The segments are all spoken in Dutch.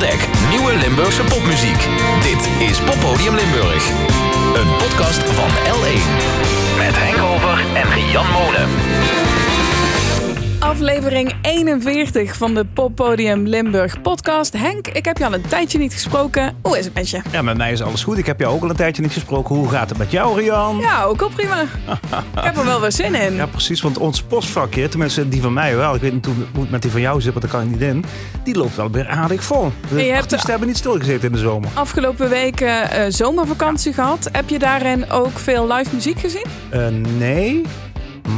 Ontdek nieuwe Limburgse popmuziek. Dit is Poppodium Limburg. Een podcast van L1. Met Henk Over en Jan Molen. Aflevering 41 van de Poppodium Limburg podcast. Henk, ik heb je al een tijdje niet gesproken. Hoe is het met je? Ja, met mij is alles goed. Ik heb jou ook al een tijdje niet gesproken. Hoe gaat het met jou, Rian? Ja, ook al prima. ik heb er wel weer zin in. Ja, precies. Want ons postvakje, tenminste die van mij wel. Ik weet niet hoe het met die van jou zit, want daar kan ik niet in. Die loopt wel weer aardig vol. De je hebt de- hebben niet stilgezeten in de zomer. Afgelopen weken eh, zomervakantie gehad. Heb je daarin ook veel live muziek gezien? Eh, nee,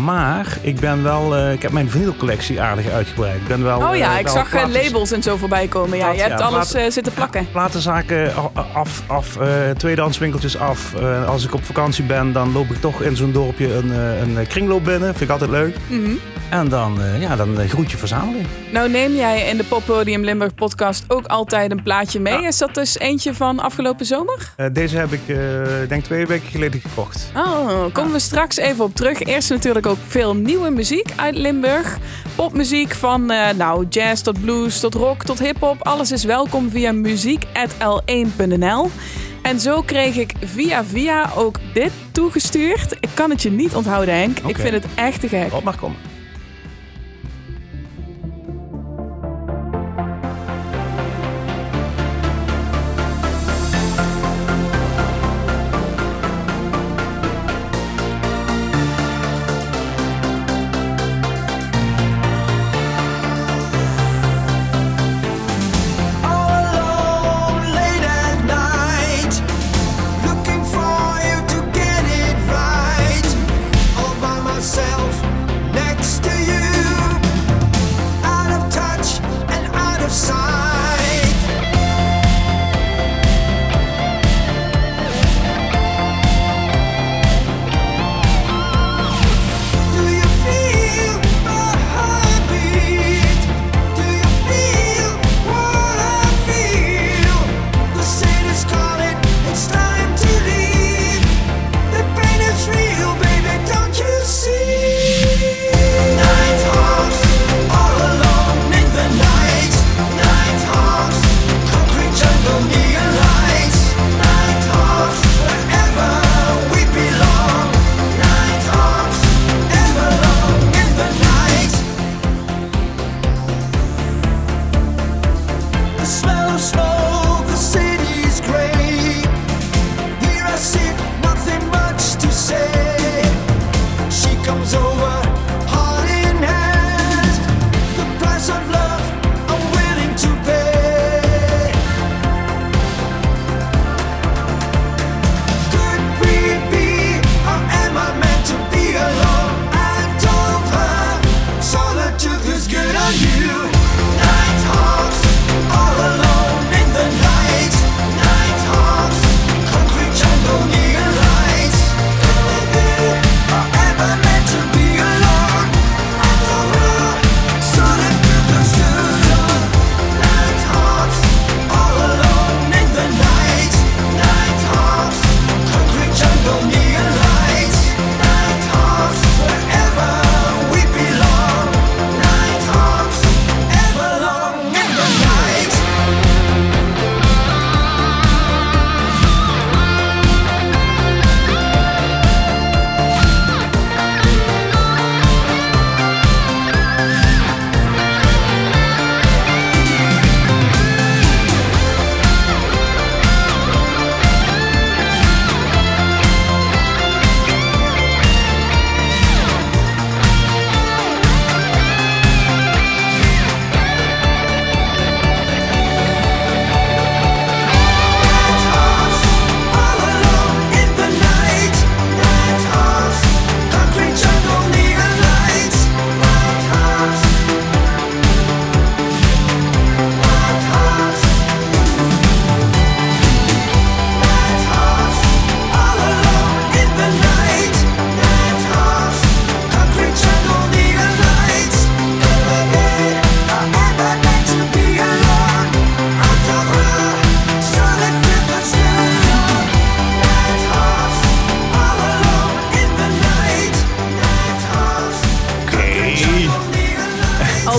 maar ik ben wel... eh, ik heb mijn vinylcollectie aardig uitgebreid. Ik ben wel... Oh ja, eh, ik zag eh, platen- labels en zo voorbij komen. Ja, je hebt ja, alles platen- eh, zitten plakken. Platenzaken af, af eh, tweedehandswinkeltjes af. Als ik op vakantie ben, dan loop ik toch in zo'n dorpje een, een kringloop binnen. Vind ik altijd leuk. Mhm. En dan, ja, dan groet je verzameling. Nou neem jij in de Poppodium Limburg podcast ook altijd een plaatje mee. Ja. Is dat dus eentje van afgelopen zomer? Deze heb ik, denk twee weken geleden gekocht. Oh, komen we straks even op terug. Eerst natuurlijk ook veel nieuwe muziek uit Limburg. Popmuziek van eh, nou, jazz tot blues tot rock tot hip-hop. Alles is welkom via muziek.l1.nl. En zo kreeg ik via via ook dit toegestuurd. Ik kan het je niet onthouden, Henk. Ik vind het echt te gek. Wat mag komen.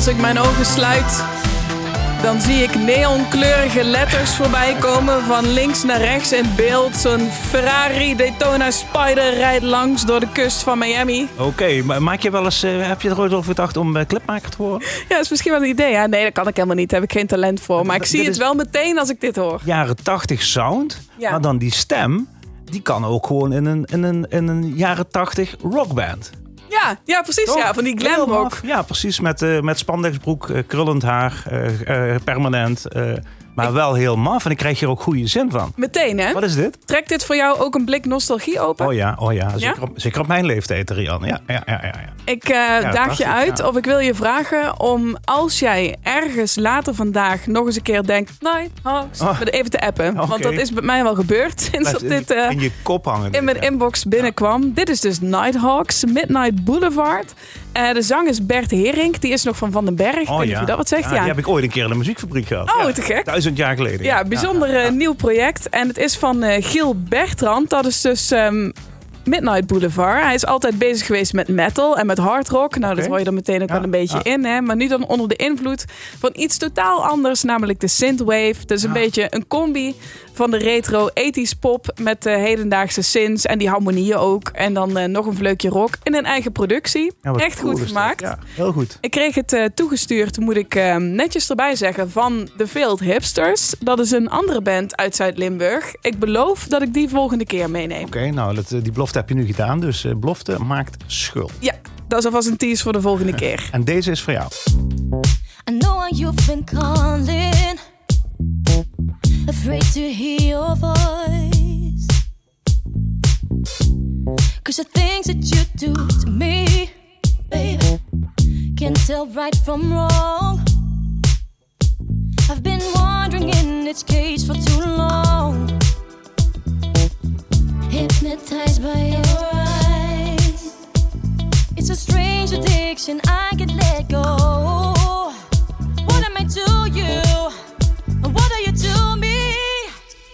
Als ik mijn ogen sluit, dan zie ik neonkleurige letters voorbij komen van links naar rechts in beeld. Zo'n Ferrari Daytona Spider rijdt langs door de kust van Miami. Oké, maar maak je wel eens, eh, heb je er ooit over gedacht om eh, clipmaker te worden? Ja, dat is misschien wel een idee. Ja, nee, dat kan ik helemaal niet. Daar heb ik geen talent voor. Maar ik zie het wel meteen als ik dit hoor. Jaren 80 sound, Ja. maar dan die stem, die kan ook gewoon in een, in een, in een jaren 80 rockband. Ja, ja precies. Toch? Ja, van die glam rock. Ja, precies. Met, eh, met spandexbroek, eh, krullend haar, eh, permanent. Maar wel heel maf. En ik krijg hier ook goede zin van. Meteen, hè? Wat is dit? Trekt dit voor jou ook een blik nostalgie open? Oh ja, oh ja. Zeker, Op, zeker op mijn leeftijd, Rian. Ja, ja, ja, ja. ja. Ik eh, daag 80, je uit ja. of ik wil je vragen om als jij ergens later vandaag nog eens een keer denkt, Nighthawks, Oh. me even te appen. Want dat is bij mij wel gebeurd sinds dat dit in, eh, in je kop hangen. in mijn Ja. inbox binnenkwam. Dit is dus Nighthawks, Midnight Boulevard. Eh, de zang is Bert Herink, die is nog van Van den Berg. Niet of je dat wat zegt. Ja, Ja, Die heb ik ooit een keer in de muziekfabriek gehad. Oh, Ja, te gek. Duizend jaar geleden. Ja, bijzonder eh, nieuw project. En het is van eh, Giel Bertrand. Dat is dus ehm, Midnight Boulevard. Hij is altijd bezig geweest met metal en met hard rock. Nou, dat hoor je er meteen ook Ja, wel een beetje ja. in. Hè? Maar nu dan onder de invloed van iets totaal anders. Namelijk de synthwave. Dus een beetje een combi van de retro 80s pop met de hedendaagse synths en die harmonieën ook. En dan eh, nog een vleukje rock in een eigen productie. Ja, Echt cool goed gemaakt. Ja, heel goed. Ik kreeg het eh, toegestuurd, moet ik eh, netjes erbij zeggen, van The Failed Hipsters. Dat is een andere band uit Zuid-Limburg. Ik beloof dat ik die volgende keer meeneem. Oké, nou, dat, die belofte heb je nu gedaan. Dus eh, belofte maakt schuld. Ja, dat is alvast een tease voor de volgende keer. En deze is voor jou. I know you've been calling, afraid to hear your voice. Cause the things that you do to me, baby, can't tell right from wrong. I've been wandering in its cage for too long, hypnotized by your eyes. It's a strange addiction, I can let go. What am I to you? And what are you to me?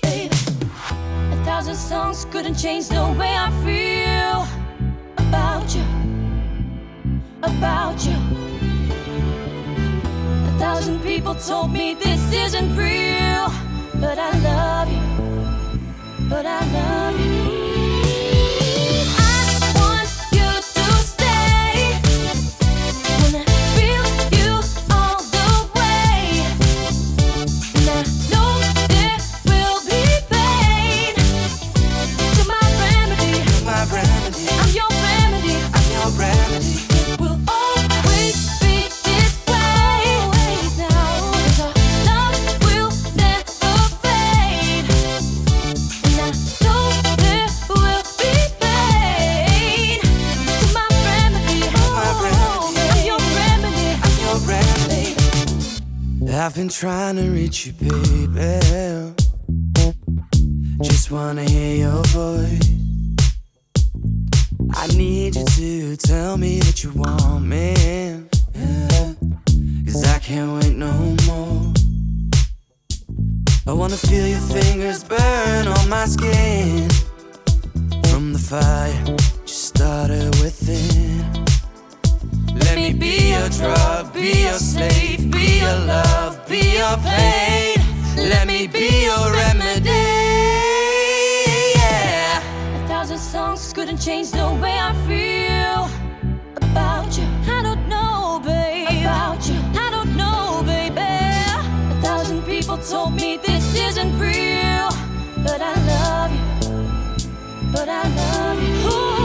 A thousand songs couldn't change the way I feel about you. About you. A thousand people told me this isn't real. But I love you. But I love you. Trying to reach you, baby. Just wanna hear your voice. I need you to tell me that you want me. Cause I can't wait no more. I wanna feel your fingers burn on my skin. From the fire just started within. Let me be your drug, be your slave, be your love, be your pain. Let me be your remedy. Yeah. A thousand songs couldn't change the way I feel about you. I don't know, babe. About you. I don't know, baby. A thousand people told me this isn't real. But I love you. But I love you. Ooh,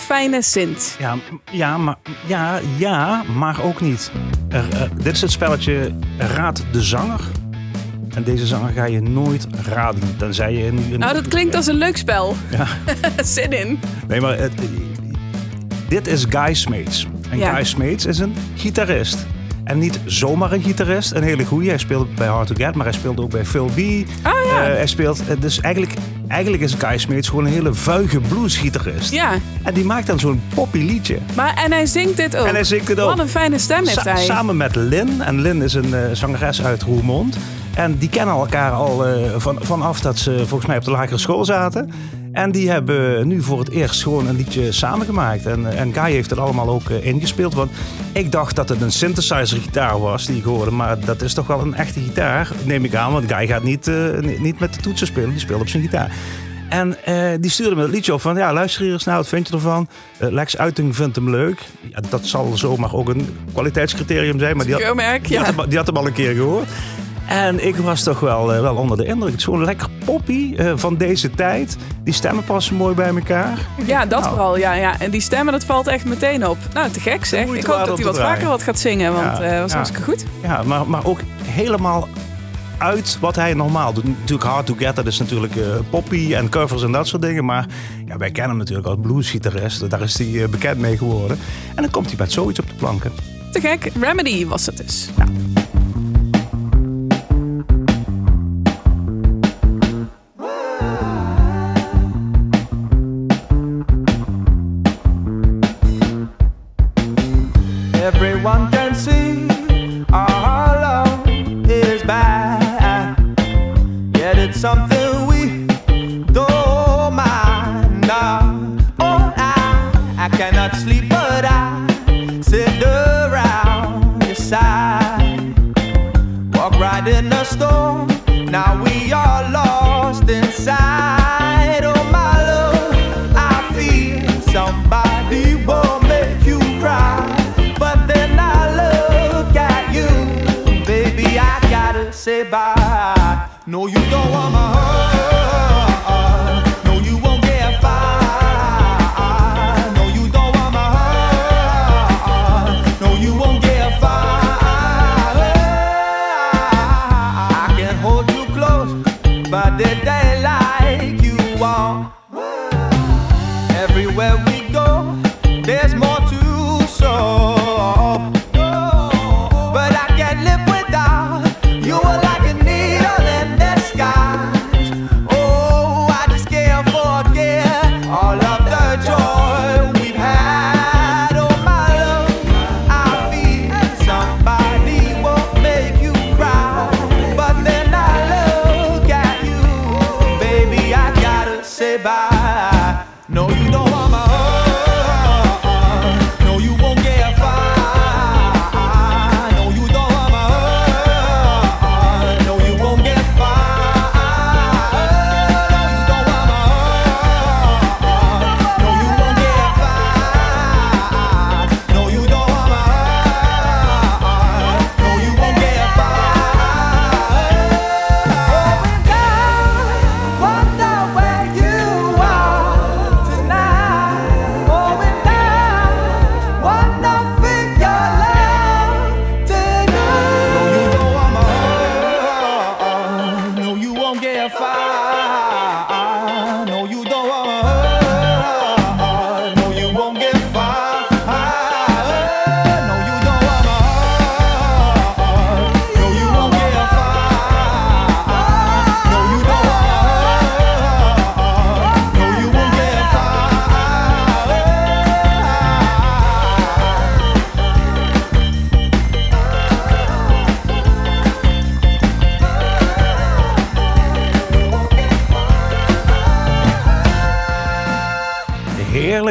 fijne synth. Ja, ja, maar, ja, ja, maar ook niet. Er, eh, dit is het spelletje Raad de Zanger. En deze zanger ga je nooit raden. Tenzij je nu... Een, Nou, dat klinkt als een leuk spel. Ja. Zin in. Nee, maar het- dit is Guy Smeets. En Ja. Guy Smeets is een gitarist. En niet zomaar een gitarist, een hele goeie. Hij speelt bij Hard to Get, maar hij speelt ook bij Phil B. Ah ja. Eh, hij speelt, eh, dus eigenlijk, eigenlijk is Guy Smeets gewoon een hele vuige bluesgitarist. Ja, En die maakt dan zo'n poppy liedje. maar en hij zingt dit ook. En hij zingt het ook. Wat een fijne stem heeft Sa- hij. samen met Lin. En Lin is een eh, zangeres uit Roermond. En die kennen elkaar al eh, van, vanaf dat ze volgens mij op de lagere school zaten. En die hebben nu voor het eerst gewoon een liedje samengemaakt. En, eh, en Guy heeft het allemaal ook eh, ingespeeld. Want ik dacht dat het een synthesizer gitaar was die ik hoorde. Maar dat is toch wel een echte gitaar, neem ik aan. Want Guy gaat niet, ni- niet met de toetsen spelen. Die speelt op zijn gitaar. En die stuurde me het liedje op van, ja, luister hier eens naar, wat vind je ervan? Lex Uiting vindt hem leuk. Ja, dat zal zomaar ook een kwaliteitscriterium zijn, maar die had, Keurmerk, die, ja. had hem, die had hem al een keer gehoord. En ik was toch wel, eh, wel onder de indruk. Het is gewoon lekker poppy eh, van deze tijd. Die stemmen passen mooi bij elkaar. Ja, dat Nou. vooral. Ja, ja. En die stemmen, dat valt echt meteen op. Nou, te gek zeg. Ik hoop dat hij wat vaker wat gaat zingen, want Ja, eh was ja. hartstikke goed. Ja, maar, maar ook helemaal uit wat hij normaal doet. Natuurlijk Hard to Get, dat is natuurlijk poppy en covers en dat soort dingen. Maar ja, wij kennen hem natuurlijk als bluesgitarist. Daar is hij bekend mee geworden. En dan komt hij met zoiets op de planken. Te gek. Remedy was het dus. by the day like you are. Everywhere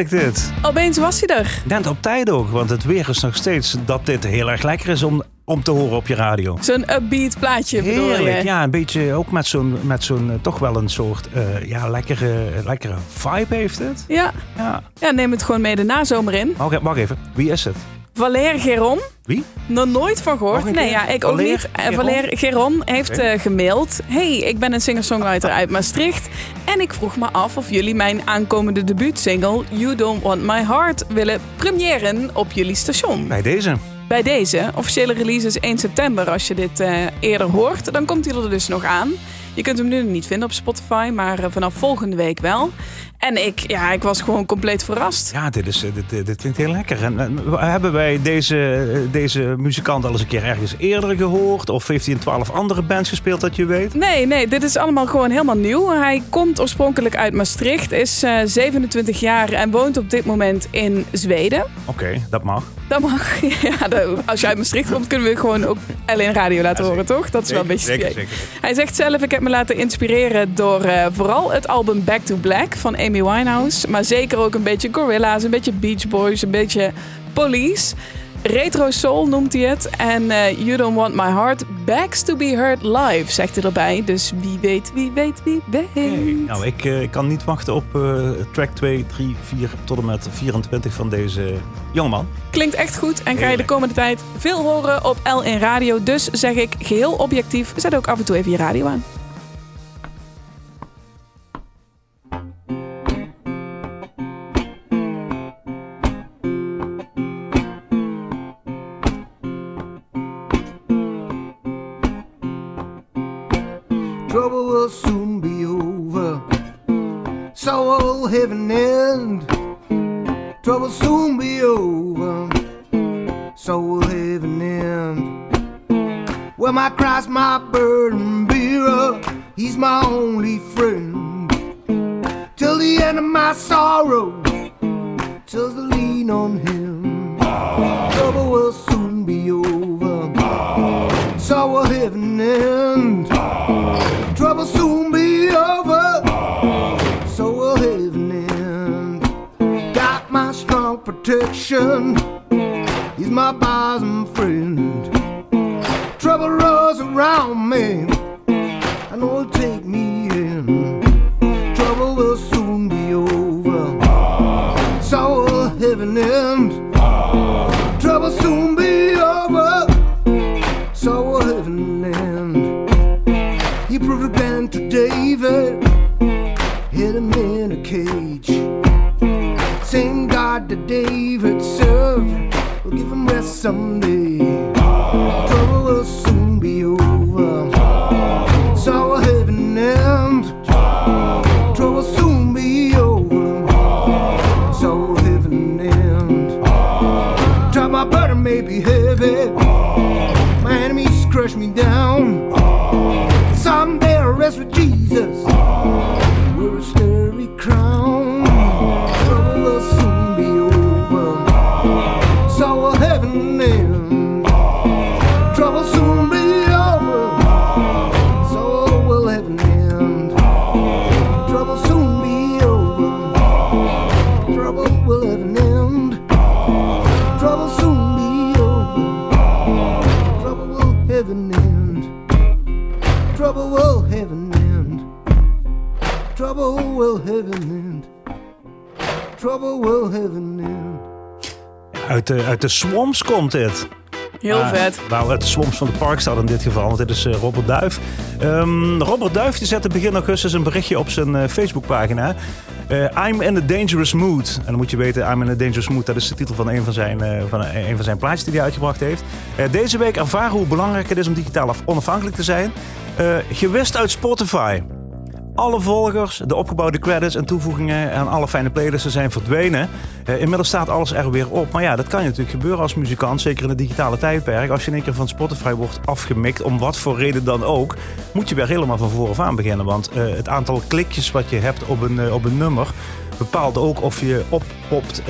heerlijk dit. Opeens was hij er. Net op tijd ook, want het weer is nog steeds dat dit heel erg lekker is om, om te horen op je radio. Zo'n upbeat plaatje bedoel Heerlijk, je? ja, een beetje ook met zo'n, met zo'n eh, toch wel een soort eh, ja, lekkere, lekkere vibe heeft het. Ja. Ja, ja, neem het gewoon mee de nazomer in. wacht, wacht even, wie is het? Valère Geron. Wie? Nog nooit van gehoord. Nee, keer? ja, ik ook niet. Eh, Geron? Valère Geron heeft Oké. eh, gemaild. Hey, ik ben een singer-songwriter uit Maastricht. En ik vroeg me af of jullie mijn aankomende debuutsingle You Don't Want My Heart willen premiëren op jullie station. Bij deze. Bij deze, officiële release is 1 september. Als je dit eh, eerder hoort, dan komt hij er dus nog aan. Je kunt hem nu niet vinden op Spotify, maar eh, vanaf volgende week wel. En ik, ja, ik was gewoon compleet verrast. Ja, dit, is, eh, dit, dit, klinkt heel lekker. En, hebben wij deze, eh, deze muzikant al eens een keer ergens eerder gehoord? Of heeft hij in twaalf andere bands gespeeld dat je weet? Nee, nee, dit is allemaal gewoon helemaal nieuw. Hij komt oorspronkelijk uit Maastricht, is eh, 27 jaar en woont op dit moment in Zweden. Oké, dat mag. Dat mag. Ja, dat- als je uit Maastricht komt, kunnen we gewoon ook alleen radio laten horen, toch? Dat is wel een beetje zeker. Hij zegt zelf, ik heb me laten inspireren door eh, vooral het album Back to Black van Amy Winehouse. Maar zeker ook een beetje Gorillaz, een beetje Beach Boys, een beetje Police. Retro Soul noemt hij het. En eh, You Don't Want My Heart Begs to Be Heard Live, zegt hij erbij. Dus wie weet, wie weet, wie weet. Nou, ik eh, kan niet wachten op track 2, 3, 4 tot en met 24 van deze jongeman. Klinkt echt goed en ga je de komende tijd veel horen op L1 Radio. Dus zeg ik geheel objectief, zet ook af en toe even je radio aan. Heaven end. Trouble soon be over. So we'll heaven end. Well, my Christ, my served. We'll give them rest someday. Oh. Uit de, uit de Swamps komt dit. Heel Ah, vet. Nou, uit de Swamps van de Parkstad in dit geval, want dit is eh, Robert Duif. Ehm, Robert Duif die zette begin augustus een berichtje op zijn eh, Facebookpagina. Eh, I'm in a dangerous mood. En dan moet je weten, I'm in a dangerous mood, dat is de titel van een van zijn, van een van zijn plaatjes die hij uitgebracht heeft. Deze week ervaren hoe belangrijk het is om digitaal af- onafhankelijk te zijn. Gewist uit Spotify. Alle volgers, de opgebouwde credits en toevoegingen en alle fijne playlisten zijn verdwenen. Eh, inmiddels staat alles er weer op. Maar ja, dat kan je natuurlijk gebeuren als muzikant, zeker in het digitale tijdperk. Als je in één keer van Spotify wordt afgemikt, om wat voor reden dan ook, moet je weer helemaal van vooraf aan beginnen. Want eh, het aantal klikjes wat je hebt op een, eh, op een nummer bepaalt ook of je oppopt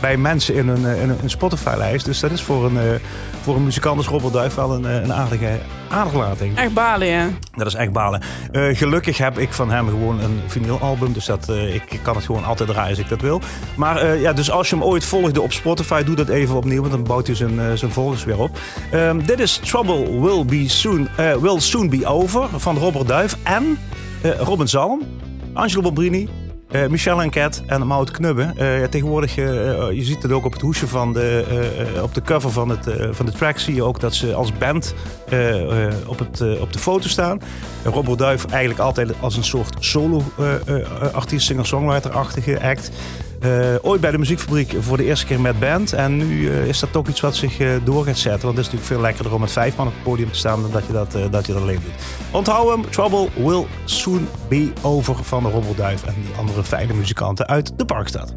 bij mensen in een, eh, in een Spotify-lijst. Dus dat is voor een, eh, voor een muzikant als Robert Duif wel een, eh, een aardige, aardige lating. Echt balen, ja. Dat is echt balen. Gelukkig heb ik van hem gewoon een vinylalbum. Dus dat, ik kan het gewoon altijd draaien als ik dat wil. Maar ja, dus als je hem ooit volgde op Spotify, doe dat even opnieuw. Want dan bouwt hij zijn, zijn volgers weer op. Ehm, dit is Trouble Will, be soon, will Soon Be Over van Robert Duif en Robin Zalm, Angelo Bombrini. Eh, Michel Enquet en Maud Knubbe. Eh, tegenwoordig, eh, je ziet het ook op het hoesje van de, op de cover van, het, van de track, zie je ook dat ze als band op, het, op de foto staan. Robert Duif eigenlijk altijd als een soort solo-artiest, singer-songwriter-achtige act. Eh, ooit bij de muziekfabriek voor de eerste keer met band. En nu eh, is dat toch iets wat zich eh, door gaat zetten. Want het is natuurlijk veel lekkerder om met vijf man op het podium te staan dan dat je dat, dat, je dat alleen doet. Onthoud hem, Trouble Will Soon Be Over van Robert Duif en die andere fijne muzikanten uit de Parkstad.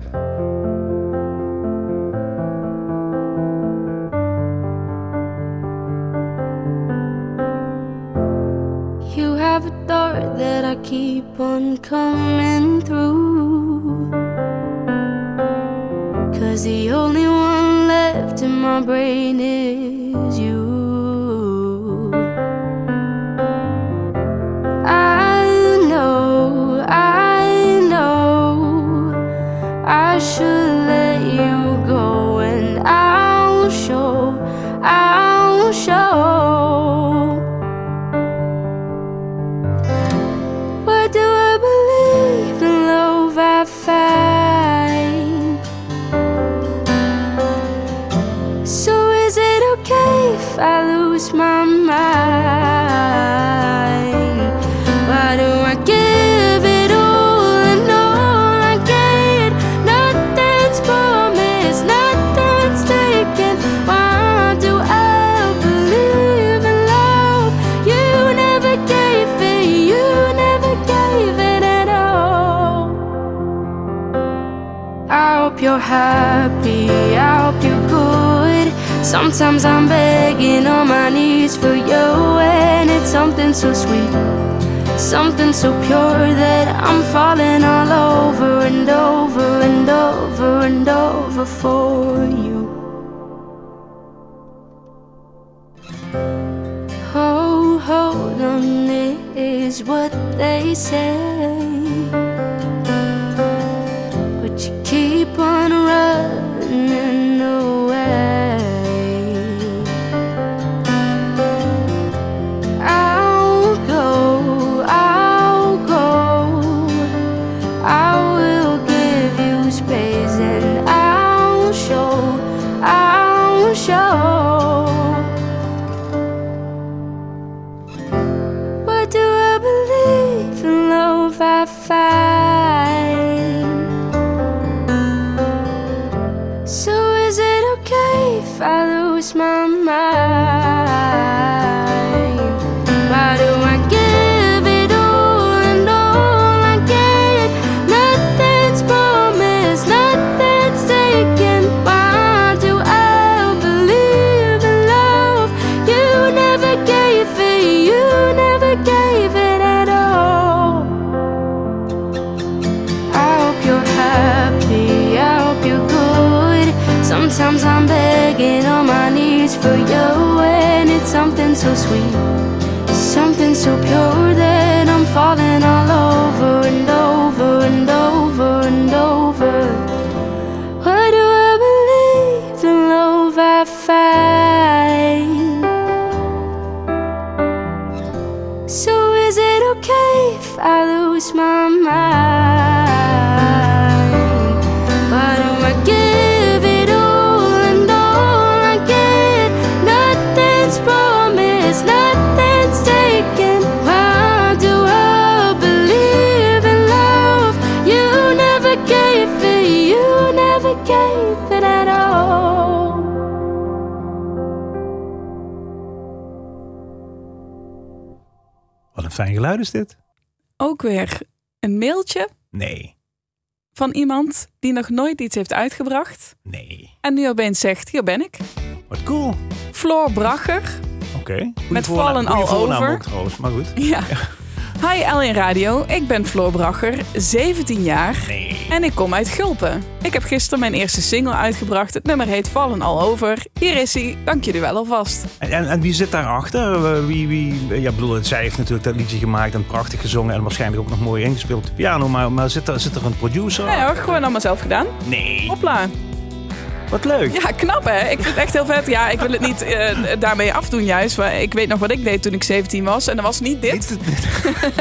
You have a door that I keep on coming through. Cause the only one left in my brain is you. I if I lose my mind? Why do I give it all and all I get? Nothing's promised, nothing's taken. Why do I believe in love? You never gave it, you never gave it at all. I hope you're happy, Sometimes I'm begging on my knees for you, and it's something so sweet, something so pure that I'm falling all over and over and over and over for you. Oh, hold on, is what they say. Find? So is it okay if I lose my Wat een fijn geluid is dit. Ook weer een mailtje Nee, van iemand die nog nooit iets heeft uitgebracht. nee. En nu opeens zegt, hier ben ik. Wat cool. Floor Bracher. Oké. Met voornaam- vallen al over. ook trouwens, maar goed. Ja. Hi L1 Radio, ik ben Floor Bracher, 17 jaar en ik kom uit Gulpen. Ik heb gisteren mijn eerste single uitgebracht. Het nummer heet Vallen al over. Hier is hij, dank jullie wel alvast. En, en, en wie zit daarachter? Wie, wie, ja, bedoel, zij heeft natuurlijk dat liedje gemaakt en prachtig gezongen. En waarschijnlijk ook nog mooi ingespeeld op de piano. Maar, maar zit, er, zit er een producer? Nee hoor, gewoon allemaal zelf gedaan. Nee. Hopla. Wat leuk. Ja, knap hè? Ik vind het echt heel vet. Ja, ik wil het niet eh, daarmee afdoen juist. Maar ik weet nog wat ik deed toen ik 17 was. En dat was niet dit.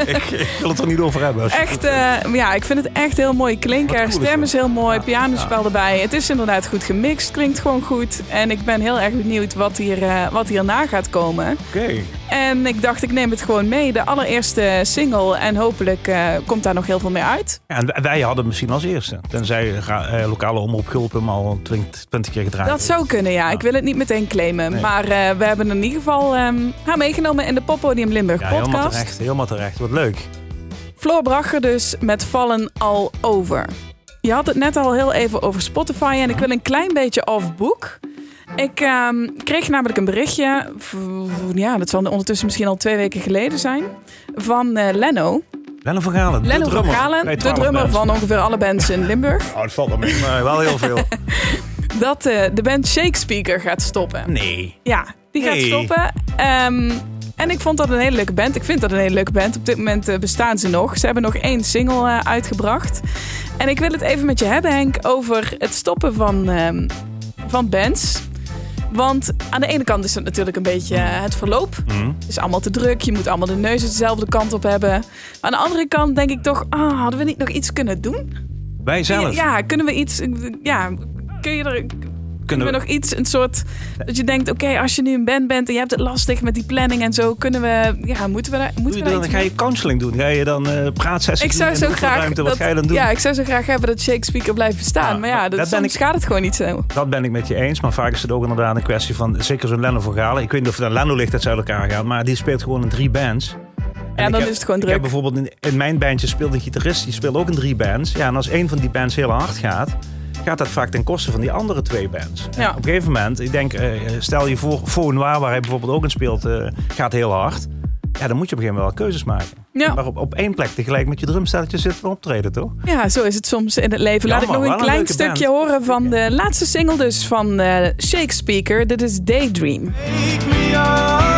Ik, ik wil het er niet over hebben. Echt, eh, ja, ik vind het echt heel mooi klinken. Cool is stem is heel mooi, Ja, pianospel erbij. Het is inderdaad goed gemixt, klinkt gewoon goed. En ik ben heel erg benieuwd wat, hier, wat hierna gaat komen. Oké. En ik dacht, ik neem het gewoon mee. De allereerste single. En hopelijk eh, komt daar nog heel veel meer uit. Ja, en wij- hadden misschien als eerste. Tenzij eh, lokale omroep Gulpen hem al 20, 20 keer gedraaid Dat heeft. zou kunnen, ja. Ik wil het niet meteen claimen. Nee. Maar eh, we hebben in ieder geval ehm, haar meegenomen in de Poppodium Limburg Ja, helemaal podcast. terecht. Helemaal terecht. Wat leuk. Floor Bracher dus met Vallen al over. Je had het net al heel even over Spotify en ik wil een klein beetje off-book. Ik ehm, kreeg namelijk een berichtje, ja, dat zal ondertussen misschien al twee weken geleden zijn, van eh Leno. Lennon van Galen. de Leno van drummer Galen, de 12 drummer bands. van ongeveer alle bands in Limburg, Oh, het valt er mee, maar wel heel veel. dat eh, de band Shakespeare gaat stoppen. Nee. Ja, die gaat stoppen. Ehm, en ik vond dat een hele leuke band. Ik vind dat een hele leuke band. Op dit moment eh, bestaan ze nog. Ze hebben nog één single eh, uitgebracht. En ik wil het even met je hebben, Henk, over het stoppen van, ehm, van bands. Want aan de ene kant is het natuurlijk een beetje eh, het verloop. Hm. Het is allemaal te druk. Je moet allemaal de neuzen dezelfde kant op hebben. Maar aan de andere kant denk ik toch... ah, hadden we niet nog iets kunnen doen? Wij zelf. Ja, kunnen we iets... Ja, kun je er... Kunnen we nog iets, een soort... Dat je denkt, oké, als je nu een band bent en je hebt het lastig met die planning en zo, kunnen we... Ja, moeten we daar, moeten je we daar dan, ga je counseling doen? Ga je dan eh praatsessies Ik zou zo de graag... oefenruimte? Wat dat- ga je dan doen? Ja, ik zou zo graag hebben dat Shakespeare blijft bestaan. Ja, maar ja, dat, dat soms ik- gaat het gewoon niet zo. Dat ben ik met je eens, maar vaak is het ook inderdaad een kwestie van... Zeker zo'n Lennon Galen. Ik weet niet of het aan Lennon ligt dat ze uit elkaar gaan, maar die speelt gewoon in drie bands. En Ja, ik dan heb- is het gewoon Ik druk. heb bijvoorbeeld in, in mijn bandje speelt een gitarist, die speelt ook in drie bands. Ja, en als één van die bands heel hard gaat, gaat dat vaak ten koste van die andere twee bands. Ja. Op een gegeven moment, ik denk, eh, stel je voor, Phone Waar, waar hij bijvoorbeeld ook in speelt, eh, gaat heel hard. Ja, dan moet je op een gegeven moment wel keuzes maken. Ja. Maar op, op één plek tegelijk met je drumstelletje zit voor optreden, toch? Ja, zo is het soms in het leven. Laat Ja, ik nog een klein stukje band. horen van de laatste single dus van eh Shakespeare. Dit is Daydream. Me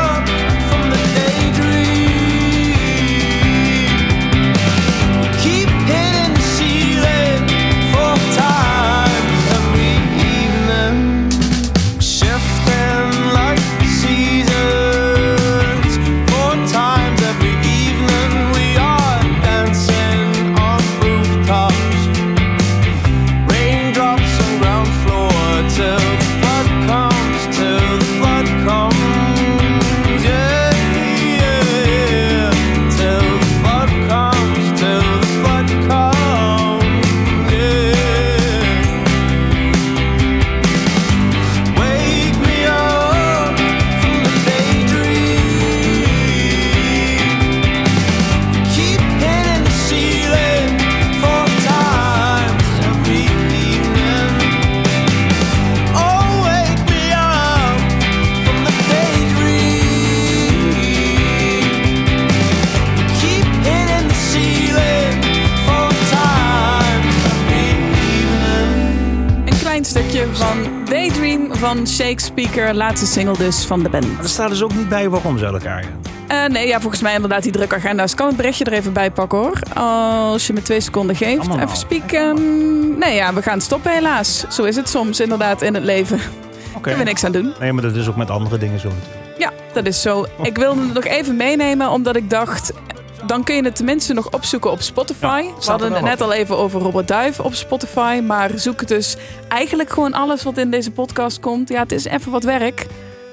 Laatste single dus van de band. Maar er staat dus ook niet bij waarom ze elkaar gaan. Eh, nee, ja, volgens mij inderdaad die drukke agenda's. Kan het berichtje er even bij pakken hoor. Als je me twee seconden geeft. Allemaal even nou. spieken. Nee, ja, we gaan stoppen helaas. Zo is het soms inderdaad in het leven. Daar Oké. kunnen we niks aan doen. Nee, maar dat is ook met andere dingen zo. natuurlijk. Ja, dat is zo. Ik wilde het nog even meenemen, omdat ik dacht... Dan kun je het tenminste nog opzoeken op Spotify. Ja, we hadden het net al even over Robert Duif op Spotify. Maar zoek het dus eigenlijk gewoon alles wat in deze podcast komt. Ja, het is even wat werk.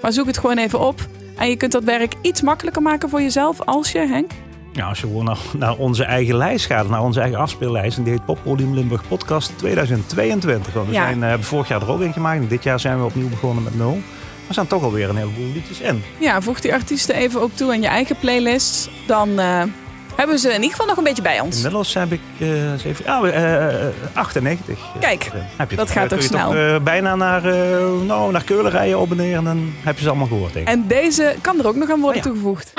Maar zoek het gewoon even op. En je kunt dat werk iets makkelijker maken voor jezelf als je, Henk. Ja, als je gewoon naar, naar onze eigen lijst gaat, naar onze eigen afspeellijst. En die heet Poppodium Limburg Podcast 2022. Want we Ja. zijn, eh, hebben vorig jaar er ook in gemaakt. En dit jaar zijn we opnieuw begonnen met nul. Er staan toch alweer een heleboel liedjes in. Ja, voeg die artiesten even ook toe aan je eigen playlist. Dan eh, hebben we ze in ieder geval nog een beetje bij ons. Inmiddels heb ik eh, eens even, ah, eh, eh, 98. Kijk, erin. heb je dat toch. gaat toch snel. bijna naar, nou, naar Keulen rijden op en dan heb je ze allemaal gehoord. Denk ik. En deze kan er ook nog aan worden Oh ja. toegevoegd.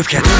Ik heb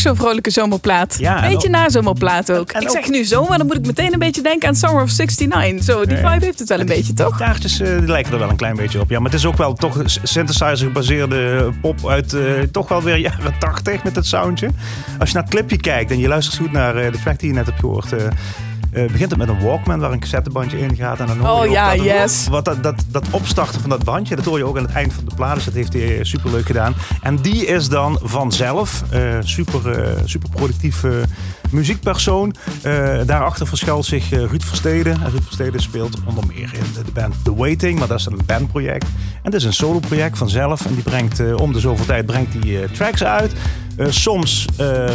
Zo'n vrolijke zomerplaat. Ja, beetje ook- na zomerplaat ook. en ik ook- zeg nu zomer, dan moet ik meteen een beetje denken aan Summer of 69. Zo, die vibe heeft het wel een beetje, toch? Gitaartjes eh, die lijken er wel een klein beetje op. Ja, maar het is ook wel toch synthesizer gebaseerde pop uit eh, toch wel weer jaren 80 met het soundje. Als je naar het clipje kijkt en je luistert goed naar eh, de track die je net hebt gehoord. Eh, begint het met een Walkman waar een cassettebandje in gaat. En dan hoor je Oh ja, dat, yes. Wat dat, dat, dat opstarten van dat bandje, dat hoor je ook aan het eind van de plaat. Dus dat heeft hij eh, super leuk gedaan. En die is dan vanzelf eh, super, eh, super productief muziekpersoon. Daarachter verschuilt zich Ruud Versteden. En Ruud Versteden speelt onder meer in de band The Waiting, maar dat is een bandproject. En dat is een soloproject vanzelf. En die brengt om de zoveel tijd brengt die, tracks uit. Soms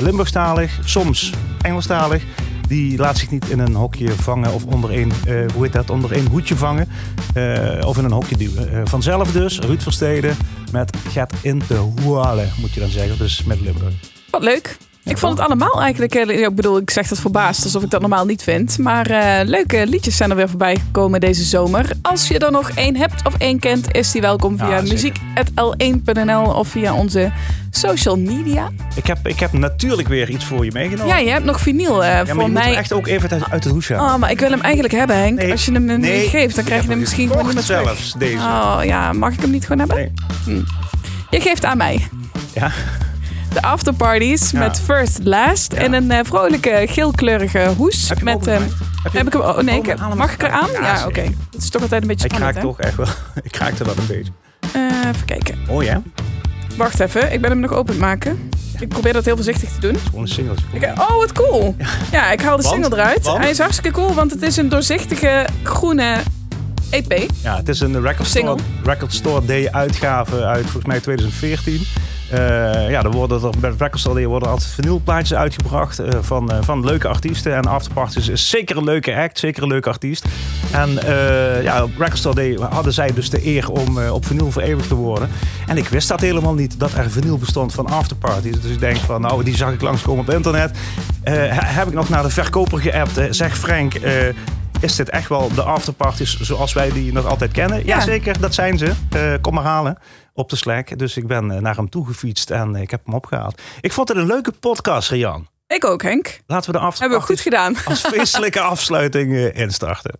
Limburgstalig, soms Engelstalig. Die laat zich niet in een hokje vangen of onder één, eh, hoe heet dat, onder één hoedje vangen. eh, of in een hokje duwen. Eh, vanzelf dus, Ruud Versteden met Get in de Hoale, moet je dan zeggen. Dus met Limburg. Wat leuk. Ik vond het allemaal eigenlijk, heel- ja, ik bedoel, ik zeg dat verbaasd alsof ik dat normaal niet vind. Maar eh, leuke liedjes zijn er weer voorbij gekomen deze zomer. Als je er nog één hebt of één kent, is die welkom via Ja, zeker. muziek.l1.nl of via onze social media. Ik heb, ik heb natuurlijk weer iets voor je meegenomen. Ja, je hebt nog vinyl eh, Ja, maar voor je moet mij. hem echt ook even uit, uit het hoes halen. Oh, maar ik wil hem eigenlijk hebben, Henk. Nee. Als je hem nu Nee. geeft, dan krijg je hem misschien gewoon niet meer terug. zelfs, deze. Oh ja, mag ik hem niet gewoon hebben? Nee. Je geeft aan mij. Ja. De afterparties Ja. met First Last Ja. en een eh, vrolijke geelkleurige hoes. Heb hem met, ehm, Heb ik hem, oh nee, Oh, ik, mag ik eraan? Ja, Ja, oké. Het is toch altijd een beetje Ik spannend, kraak toch echt wel. Ik kraakte wel een beetje. Eh, even kijken. Mooi hè? Wacht even, ik ben hem nog open maken. Ik probeer dat heel voorzichtig te doen. Gewoon een singeltje. Ik, oh, wat cool. Ja, ik haal de Want? single eruit. Want? Hij is hartstikke cool, want het is een doorzichtige groene EP. Ja, het is een record Single. store, record store Day uitgave uit volgens mij 2014. Eh, ja, er worden er bij Record Store Day worden altijd vinylplaatjes uitgebracht eh, van, eh, van leuke artiesten. En Afterparties is zeker een leuke act, zeker een leuke artiest. En ja, op Record Store Day hadden zij dus de eer om op vinyl vereeuwigd te worden. En ik wist dat helemaal niet, dat er vinyl bestond van Afterparties. Dus ik denk van, nou, die zag ik langskomen op internet. He- heb ik nog naar de verkoper geappt. zeg Frank, is dit echt wel de afterparties zoals wij die nog altijd kennen? Ja. Jazeker, dat zijn ze. Eh, kom maar halen op de Slack. Dus ik ben eh, naar hem toe gefietst en eh, ik heb hem opgehaald. Ik vond het een leuke podcast, Rian. Ik ook, Henk. Laten we de Hebben we goed afterparties gedaan. als feestelijke afsluiting instarten.